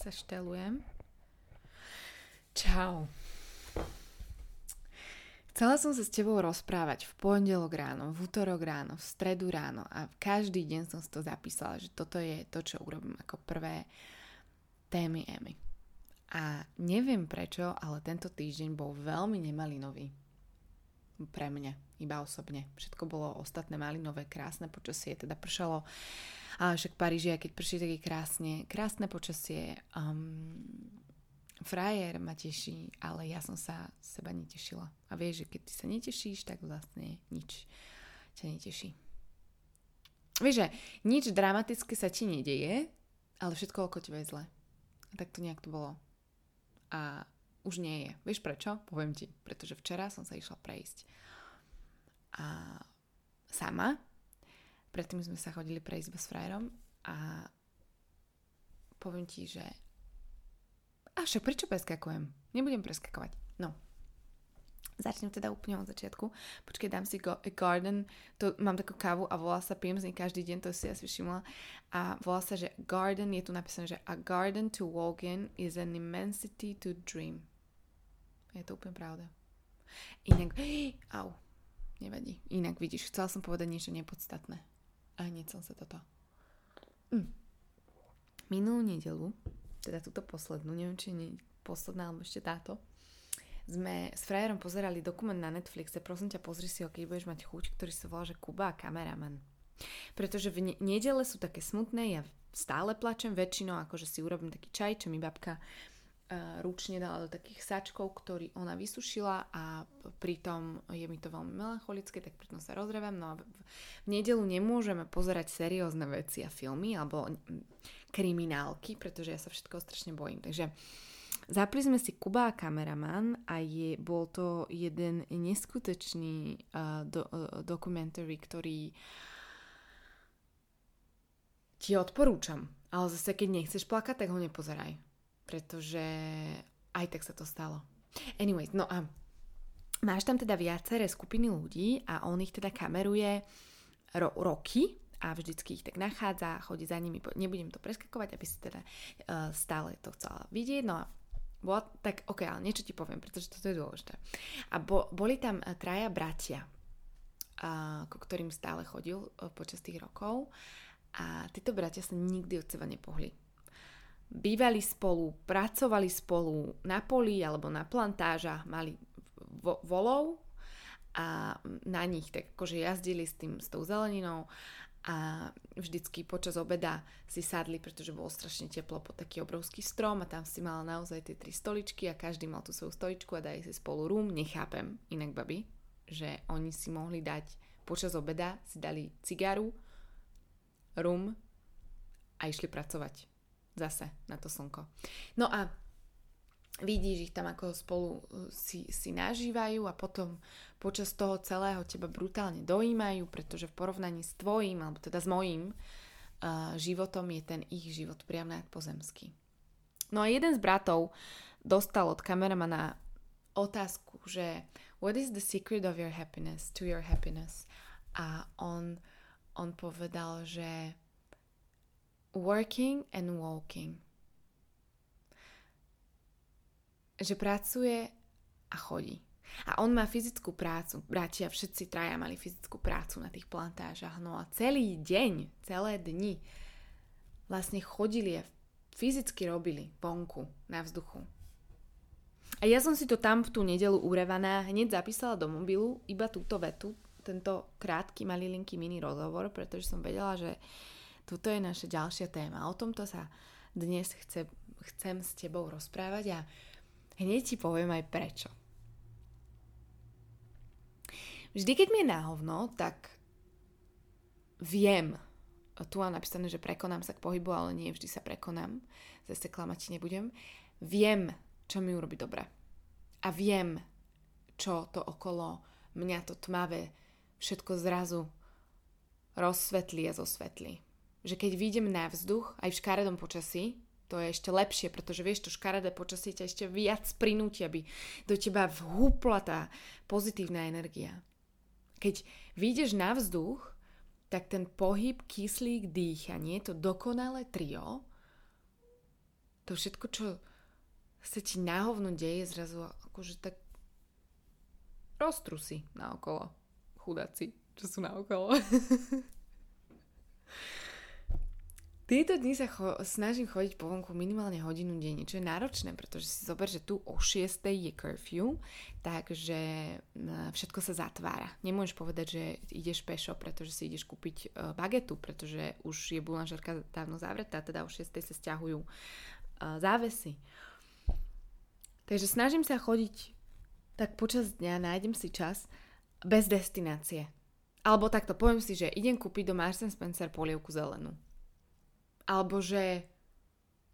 sa štelujem. Čau. Chcela som sa s tebou rozprávať v pondelok ráno, v útorok ráno, v stredu ráno a každý deň som si to zapísala, že toto je to, čo urobím ako prvé témy Emmy. A neviem prečo, ale tento týždeň bol veľmi nemalinový. Pre mňa, iba osobne. Všetko bolo ostatné malinové, krásne počasie, teda pršalo. Ale však Paríži, keď prší, tak je krásne. Krásne počasie. Um, frajer ma teší, ale ja som sa seba netešila. A vieš, že keď ty sa netešíš, tak vlastne nič ťa neteší. Vieš, že nič dramatické sa ti nedeje, ale všetko okolo teba je zle. A tak to nejak to bolo. A už nie je. Vieš prečo? Poviem ti. Pretože včera som sa išla prejsť. A sama. Predtým sme sa chodili prejsť s frajerom a poviem ti, že a však prečo preskakujem? Nebudem preskakovať. No. Začnem teda úplne od začiatku. Počkej, dám si go- Garden. To, mám takú kávu a volá sa, pijem z nej každý deň, to si asi všimla. A volá sa, že Garden, je tu napísané, že a garden to walk in is an immensity to dream. Je to úplne pravda. Inak, au, nevadí. Inak vidíš, chcela som povedať niečo nepodstatné. A hneď som sa toto. Mm. Minulú nedelu teda túto poslednú, neviem, či nie posledná, alebo ešte táto, sme s frajerom pozerali dokument na Netflixe, prosím ťa, pozri si ho, keď budeš mať chuť, ktorý sa volá, že Kuba a kameraman. Pretože v nedele sú také smutné, ja stále plačem väčšinou, akože si urobím taký čaj, čo mi babka uh, ručne dala do takých sačkov, ktorý ona vysušila a pritom je mi to veľmi melancholické, tak pritom sa rozrevem. No a v, nedelu nemôžeme pozerať seriózne veci a filmy, alebo kriminálky, pretože ja sa všetko strašne bojím. Takže zapli sme si Kuba a kameraman a je, bol to jeden neskutočný uh, do, uh, dokumentary, ktorý ti odporúčam. Ale zase, keď nechceš plakať, tak ho nepozeraj. Pretože aj tak sa to stalo. Anyways, no a máš tam teda viaceré skupiny ľudí a on ich teda kameruje ro- roky a vždycky ich tak nachádza, chodí za nimi, nebudem to preskakovať, aby si teda uh, stále to chcela vidieť, no a bola, tak ok, ale niečo ti poviem, pretože toto je dôležité. A bo, boli tam uh, traja bratia, uh, ko ktorým stále chodil uh, počas tých rokov a títo bratia sa nikdy od seba nepohli. Bývali spolu, pracovali spolu na poli alebo na plantážach, mali vo, volov a na nich tak akože jazdili s, tým, s tou zeleninou a vždycky počas obeda si sadli, pretože bolo strašne teplo pod taký obrovský strom a tam si mala naozaj tie tri stoličky a každý mal tú svoju stoličku a dali si spolu rum. Nechápem inak, babi, že oni si mohli dať počas obeda, si dali cigaru, rum a išli pracovať zase na to slnko. No a vidíš ich tam ako spolu uh, si, si nažívajú a potom počas toho celého teba brutálne dojímajú, pretože v porovnaní s tvojím, alebo teda s mojím uh, životom je ten ich život priam pozemský. No a jeden z bratov dostal od kameramana otázku, že what is the secret of your happiness, to your happiness? A on, on povedal, že working and walking že pracuje a chodí. A on má fyzickú prácu. Bratia všetci traja mali fyzickú prácu na tých plantážach. No a celý deň, celé dni vlastne chodili a fyzicky robili vonku, na vzduchu. A ja som si to tam v tú nedelu urevaná hneď zapísala do mobilu, iba túto vetu, tento krátky, malilinký mini rozhovor, pretože som vedela, že toto je naša ďalšia téma. O tomto sa dnes chce, chcem s tebou rozprávať a Hneď ti poviem aj prečo. Vždy, keď mi je náhovno, tak viem, tu mám napísané, že prekonám sa k pohybu, ale nie vždy sa prekonám, zase klamať nebudem, viem, čo mi urobí dobre. A viem, čo to okolo mňa to tmavé všetko zrazu rozsvetlí a zosvetlí. Že keď výjdem na vzduch, aj v škaredom počasí, to je ešte lepšie, pretože vieš, to škaredé počasie ťa ešte viac prinúti, aby do teba vhúpla tá pozitívna energia. Keď vyjdeš na vzduch, tak ten pohyb, kyslík, dýchanie, to dokonalé trio, to všetko, čo sa ti náhovno deje, zrazu akože tak roztrusí naokolo. Chudáci, čo sú naokolo. Tieto dni sa cho- snažím chodiť po vonku minimálne hodinu denne, čo je náročné, pretože si zober, že tu o 6 je curfew, takže všetko sa zatvára. Nemôžeš povedať, že ideš pešo, pretože si ideš kúpiť e, bagetu, pretože už je bulanžerka dávno zavretá, teda o 6 sa stiahujú e, závesy. Takže snažím sa chodiť tak počas dňa, nájdem si čas bez destinácie. Alebo takto, poviem si, že idem kúpiť do Marks Spencer polievku zelenú alebo že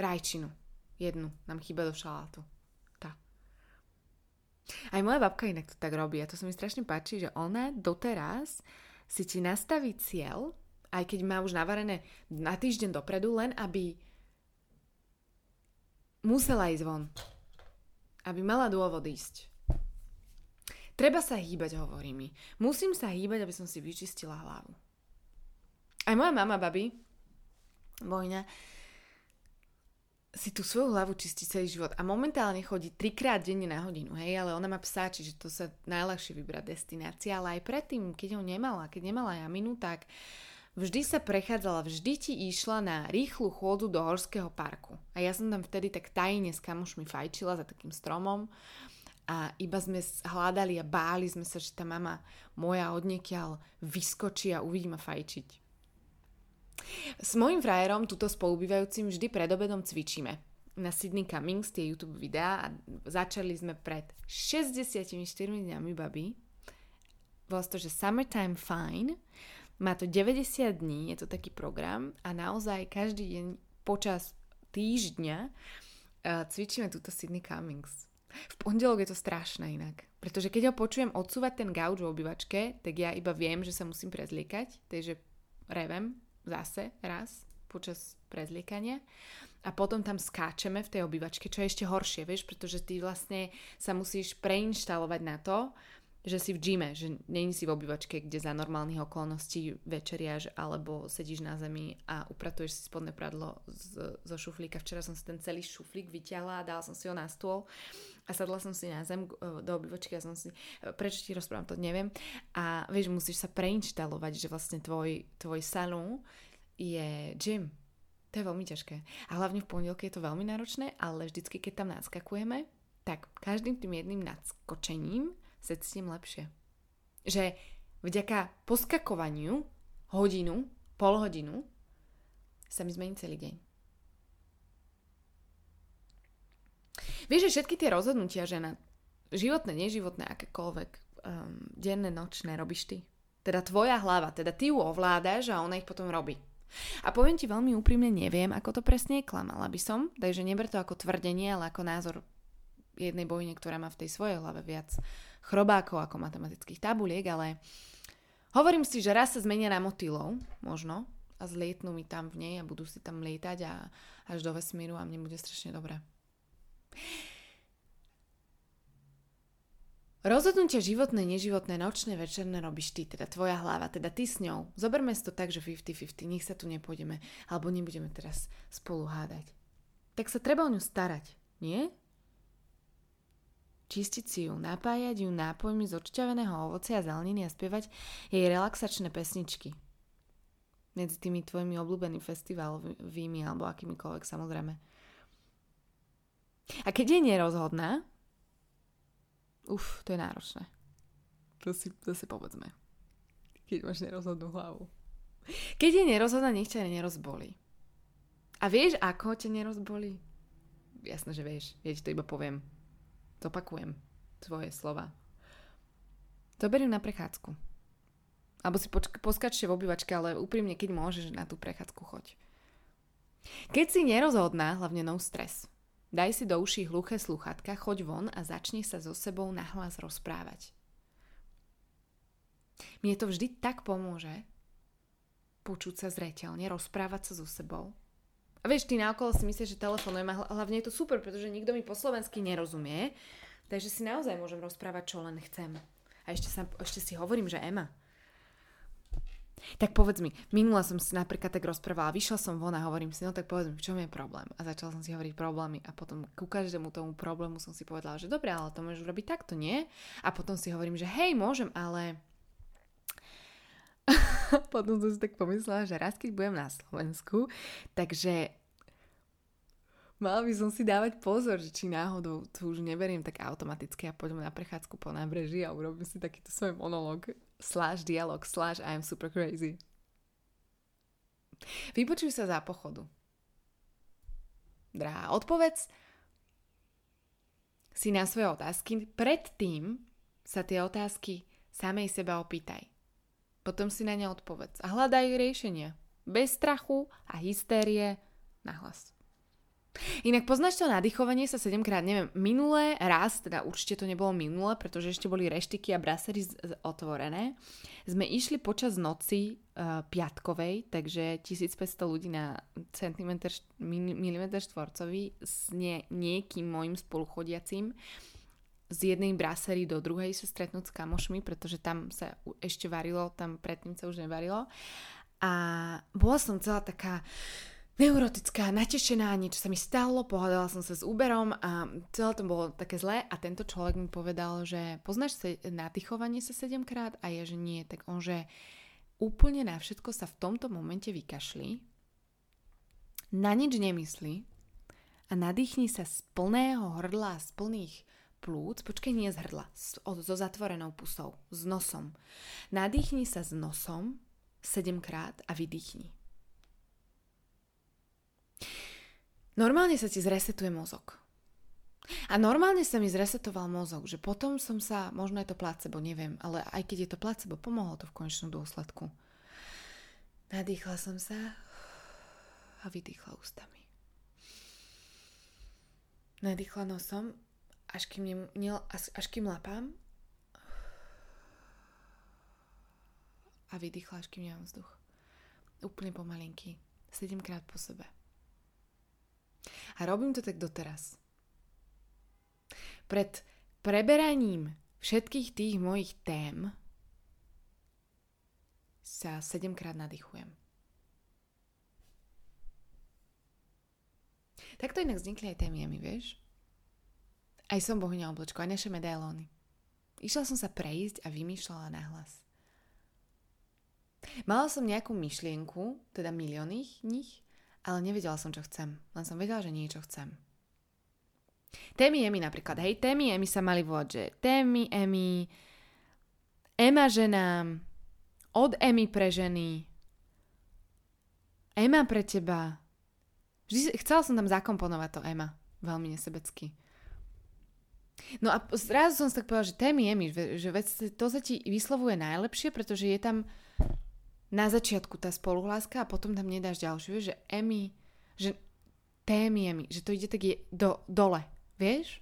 rajčinu. Jednu nám chýba do šalátu. Tá. Aj moja babka inak to tak robí a to sa mi strašne páči, že ona doteraz si ti nastaví cieľ, aj keď má už navarené na týždeň dopredu, len aby musela ísť von. Aby mala dôvod ísť. Treba sa hýbať, hovorí mi. Musím sa hýbať, aby som si vyčistila hlavu. Aj moja mama, babi, Vojna si tú svoju hlavu čistí celý život a momentálne chodí trikrát denne na hodinu, hej, ale ona má psa, čiže to sa najľahšie vybrá destinácia, ale aj predtým, keď ho nemala, keď nemala jaminu, tak vždy sa prechádzala, vždy ti išla na rýchlu chôdzu do horského parku. A ja som tam vtedy tak tajne s kamošmi fajčila za takým stromom a iba sme hľadali a báli sme sa, že tá mama moja odniekiaľ vyskočí a uvidí ma fajčiť. S mojim frajerom, tuto spolubývajúcim, vždy pred obedom cvičíme. Na Sydney Cummings tie YouTube videá a začali sme pred 64 dňami, babi. Bolo to, že Summertime Fine. Má to 90 dní, je to taký program a naozaj každý deň počas týždňa uh, cvičíme túto Sydney Cummings. V pondelok je to strašné inak. Pretože keď ho počujem odsúvať ten gauč v obývačke, tak ja iba viem, že sa musím prezliekať, takže revem, zase raz počas prezliekania. A potom tam skáčeme v tej obývačke, čo je ešte horšie, vieš, pretože ty vlastne sa musíš preinštalovať na to, že si v gyme, že není si v obývačke, kde za normálnych okolností večeriaš alebo sedíš na zemi a upratuješ si spodné pradlo z, zo šuflíka. Včera som si ten celý šuflík vyťahla a dala som si ho na stôl a sadla som si na zem do obývačky a som si, prečo ti rozprávam, to neviem. A vieš, musíš sa preinštalovať, že vlastne tvoj, tvoj salón je gym. To je veľmi ťažké. A hlavne v pondelky je to veľmi náročné, ale vždycky, keď tam nadskakujeme, tak každým tým jedným nadskočením sa cítim lepšie. Že vďaka poskakovaniu hodinu, pol hodinu sa mi zmení celý deň. Vieš, že všetky tie rozhodnutia, žena, životné, neživotné, akékoľvek, um, denné, nočné, robíš ty. Teda tvoja hlava, teda ty ju ovládaš a ona ich potom robí. A poviem ti veľmi úprimne, neviem, ako to presne je, klamala by som, takže neber to ako tvrdenie, ale ako názor jednej bojne, ktorá má v tej svojej hlave viac chrobákov ako matematických tabuliek, ale hovorím si, že raz sa zmenia na motýlov, možno, a zlietnú mi tam v nej a budú si tam lietať a až do vesmíru a mne bude strašne dobré. Rozhodnutia životné, neživotné, nočné, večerné robíš ty, teda tvoja hlava, teda ty s ňou. Zoberme si to tak, že 50-50, nech sa tu nepôjdeme, alebo nebudeme teraz spolu hádať. Tak sa treba o ňu starať, nie? Čistiť si ju, napájať ju nápojmi z odšťaveného ovocia a zeleniny a spievať jej relaxačné pesničky. Medzi tými tvojimi obľúbenými festivalovými alebo akýmikoľvek samozrejme. A keď je nerozhodná, uf, to je náročné. To si, to si povedzme. Keď máš nerozhodnú hlavu. Keď je nerozhodná, nech ťa nerozbolí. A vieš, ako ťa nerozbolí? Jasné, že vieš. Ja ti to iba poviem. Zopakujem tvoje slova. Zoberiem na prechádzku. Alebo si počk- poskačte v obývačke, ale úprimne, keď môžeš, na tú prechádzku choď. Keď si nerozhodná, hlavne no stres. Daj si do uší hluché sluchatka, choď von a začni sa so sebou nahlas rozprávať. Mne to vždy tak pomôže počuť sa zreteľne, rozprávať sa so sebou a vieš, ty naokolo si myslíš, že telefonujem a hlavne je to super, pretože nikto mi po slovensky nerozumie, takže si naozaj môžem rozprávať, čo len chcem. A ešte, sa, ešte si hovorím, že Ema. Tak povedz mi, minula som si napríklad tak rozprávala, vyšla som von a hovorím si, no tak povedz mi, v čom je problém? A začala som si hovoriť problémy a potom ku každému tomu problému som si povedala, že dobre, ale to môžeš robiť takto, nie? A potom si hovorím, že hej, môžem, ale potom som si tak pomyslela, že raz keď budem na Slovensku, takže Mala by som si dávať pozor, že či náhodou tu už neberiem tak automaticky a poďme na prechádzku po nábreží a urobím si takýto svoj monológ slash dialog slash am super crazy. Vypočuj sa za pochodu. Drahá, odpovedz si na svoje otázky. Predtým sa tie otázky samej seba opýtaj. Potom si na ne odpovedz a hľadaj riešenia. Bez strachu a hystérie nahlas. Inak poznáš to nadýchovanie sa 7 krát, neviem, minulé raz, teda určite to nebolo minulé, pretože ešte boli reštiky a brasery otvorené. Sme išli počas noci uh, piatkovej, takže 1500 ľudí na centimetr, milimeter štvorcový s nie, niekým môjim spoluchodiacím z jednej brasery do druhej sa stretnúť s kamošmi, pretože tam sa ešte varilo, tam predtým sa už nevarilo. A bola som celá taká neurotická, natešená, niečo sa mi stalo, pohľadala som sa s Uberom a celé to bolo také zlé. A tento človek mi povedal, že poznáš sa nadýchovanie sa 7 krát a ja, že nie, tak on, že úplne na všetko sa v tomto momente vykašli, na nič nemyslí a nadýchni sa z plného hrdla, z plných plúc, počkej, nie z hrdla, so zatvorenou pusou, s nosom. Nadýchni sa s nosom 7 krát a vydýchni. Normálne sa ti zresetuje mozog. A normálne sa mi zresetoval mozog, že potom som sa, možno je to placebo, neviem, ale aj keď je to placebo, pomohlo to v konečnom dôsledku. Nadýchla som sa a vydýchla ústami. Nadýchla nosom, až kým, ne, ne, až, až kým lapám a vydýchla, až kým nemám vzduch. Úplne pomalinky. Sedemkrát po sebe. A robím to tak doteraz. Pred preberaním všetkých tých mojich tém sa sedemkrát nadýchujem. Takto inak vznikli aj témy, vieš? Aj som bohyňa oblečko, aj naše medailóny. Išla som sa prejsť a vymýšľala nahlas. Mala som nejakú myšlienku, teda milióny nich, ale nevedela som, čo chcem. Len som vedela, že niečo chcem. Témy Emy napríklad, hej, témy Emy sa mali volať, že témy Emy, Ema ženám, od Emy pre ženy, Ema pre teba. Vždy, chcela som tam zakomponovať to Ema, veľmi nesebecky. No a zrazu som si tak povedala, že témy Emy, že to sa ti vyslovuje najlepšie, pretože je tam na začiatku tá spoluhláska a potom tam nedáš ďalšiu, že Emy, že témy Emy, že to ide tak je do, dole, vieš?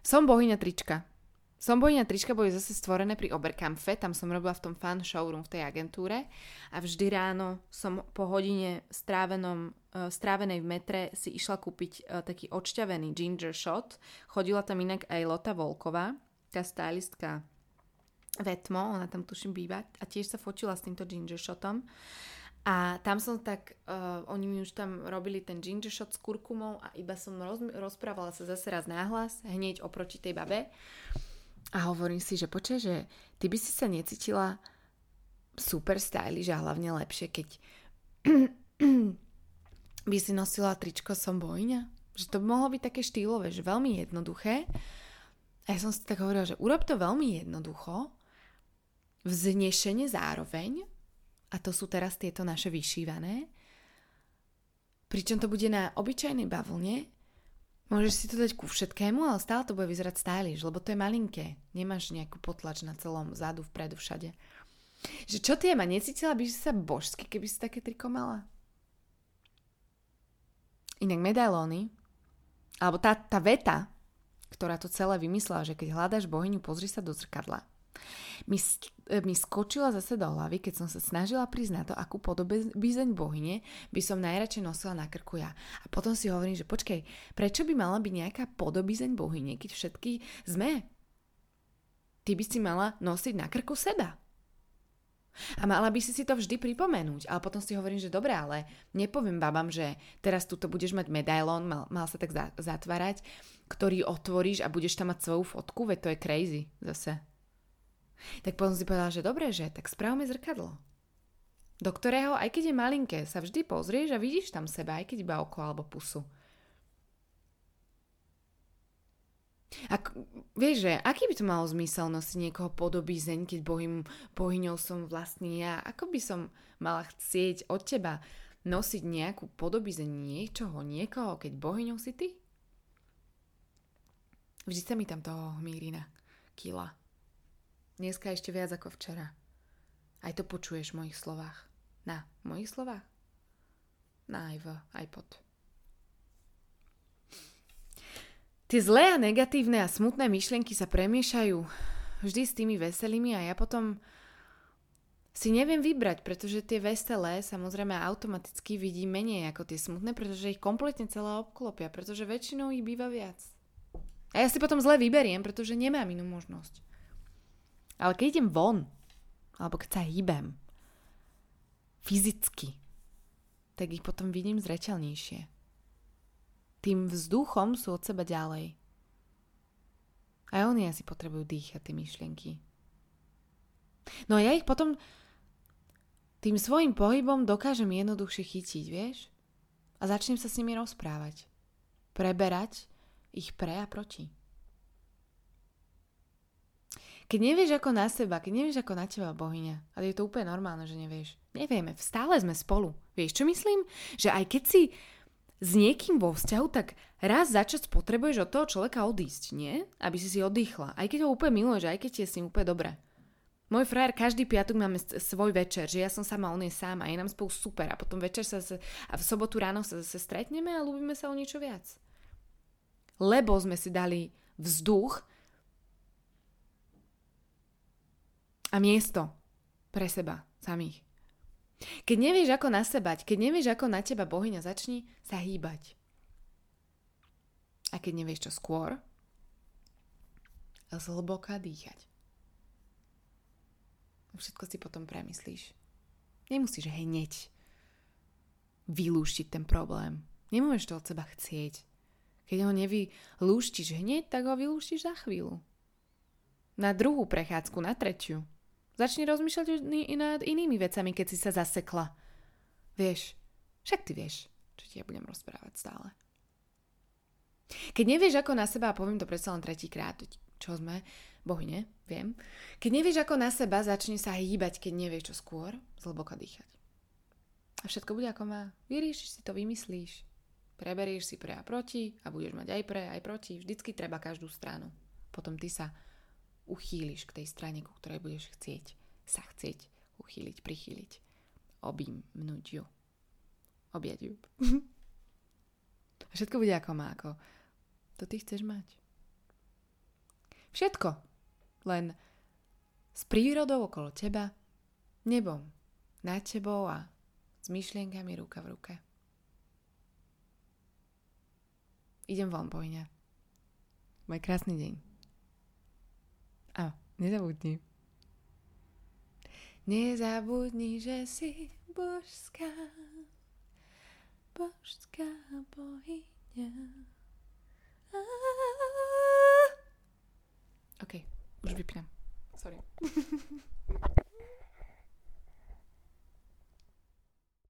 Som bohyňa trička. Som bohyňa trička boli zase stvorené pri Oberkampfe, tam som robila v tom fan showroom v tej agentúre a vždy ráno som po hodine strávenom, uh, strávenej v metre si išla kúpiť uh, taký odšťavený ginger shot. Chodila tam inak aj Lota Volková, tá stylistka Vetmo, ona tam tuším býva a tiež sa fotila s týmto ginger shotom. A tam som tak, uh, oni mi už tam robili ten ginger shot s kurkumou a iba som roz, rozprávala sa zase raz náhlas, hneď oproti tej babe. A hovorím si, že počkaj, že ty by si sa necítila super stylish a hlavne lepšie, keď by si nosila tričko som bojňa. Že to by mohlo byť také štýlové, že veľmi jednoduché. A ja som si tak hovorila, že urob to veľmi jednoducho vznešenie zároveň, a to sú teraz tieto naše vyšívané, pričom to bude na obyčajnej bavlne, môžeš si to dať ku všetkému, ale stále to bude vyzerať stylish, lebo to je malinké. Nemáš nejakú potlač na celom zádu, vpredu, všade. Že čo ty ma necítila by si sa božsky, keby si také triko mala? Inak medailóny, alebo tá, tá veta, ktorá to celé vymyslela, že keď hľadáš bohyňu, pozri sa do zrkadla mi, e, mi skočila zase do hlavy, keď som sa snažila prísť na to, akú podobizeň bohyne by som najradšej nosila na krku ja. A potom si hovorím, že počkej, prečo by mala byť nejaká podobizeň bohyne, keď všetky sme? Ty by si mala nosiť na krku seba. A mala by si si to vždy pripomenúť. Ale potom si hovorím, že dobre, ale nepoviem babám, že teraz tu budeš mať medailón, mal, mal sa tak za, zatvárať, ktorý otvoríš a budeš tam mať svoju fotku, veď to je crazy zase. Tak potom si povedala, že dobre, že tak správame zrkadlo. Do ktorého, aj keď je malinké, sa vždy pozrieš a vidíš tam seba, aj keď iba oko alebo pusu. A vieš, že aký by to malo zmysel nosiť niekoho podobízeň, keď bohym, bohyňou som vlastne ja? Ako by som mala chcieť od teba nosiť nejakú podobízeň niečoho, niekoho, keď bohyňou si ty? Vždy sa mi tam toho hmírina kila. Dneska ešte viac ako včera. Aj to počuješ v mojich slovách. Na mojich slovách? Na aj v iPod. Tie zlé a negatívne a smutné myšlienky sa premiešajú vždy s tými veselými a ja potom si neviem vybrať, pretože tie veselé samozrejme automaticky vidí menej ako tie smutné, pretože ich kompletne celé obklopia, pretože väčšinou ich býva viac. A ja si potom zle vyberiem, pretože nemám inú možnosť. Ale keď idem von, alebo keď sa hýbem, fyzicky, tak ich potom vidím zreteľnejšie. Tým vzduchom sú od seba ďalej. A oni asi potrebujú dýchať tie myšlienky. No a ja ich potom tým svojim pohybom dokážem jednoduchšie chytiť, vieš? A začnem sa s nimi rozprávať. Preberať ich pre a proti. Keď nevieš ako na seba, keď nevieš ako na teba bohyňa, ale je to úplne normálne, že nevieš. Nevieme, stále sme spolu. Vieš, čo myslím? Že aj keď si s niekým vo vzťahu, tak raz za čas potrebuješ od toho človeka odísť, nie? Aby si si oddychla. Aj keď ho úplne miluješ, aj keď je s ním úplne dobré. Môj frajer každý piatok máme svoj večer, že ja som sama, on je sám a je nám spolu super a potom večer sa a v sobotu ráno sa zase stretneme a ľúbime sa o niečo viac. Lebo sme si dali vzduch a miesto pre seba samých. Keď nevieš ako nasebať, keď nevieš ako na teba bohyňa, začni sa hýbať. A keď nevieš čo skôr, zhlboka dýchať. Všetko si potom premyslíš. Nemusíš hneď vylúštiť ten problém. Nemôžeš to od seba chcieť. Keď ho nevylúštiš hneď, tak ho vylúštiš za chvíľu. Na druhú prechádzku, na tretiu. Začni rozmýšľať nad inými vecami, keď si sa zasekla. Vieš, však ty vieš, čo ti ja budem rozprávať stále. Keď nevieš ako na seba, a poviem to predsa len tretíkrát, čo sme, bohyne, viem. Keď nevieš ako na seba, začni sa hýbať, keď nevieš čo skôr, zhlboka dýchať. A všetko bude ako má. Vyriešiš si to, vymyslíš. Preberieš si pre a proti a budeš mať aj pre, aj proti. Vždycky treba každú stranu. Potom ty sa uchýliš k tej strane, ku ktorej budeš chcieť sa chcieť uchýliť, prichýliť. Obímnuť ju. Objať ju. Všetko bude ako má, ako to ty chceš mať. Všetko. Len s prírodou okolo teba, nebom nad tebou a s myšlienkami ruka v ruke. Idem von, bojňa. Maj krásny deň. Nezabudni. Nezabudni, že si božská, božská bohyňa. OK, už vypnem. Sorry.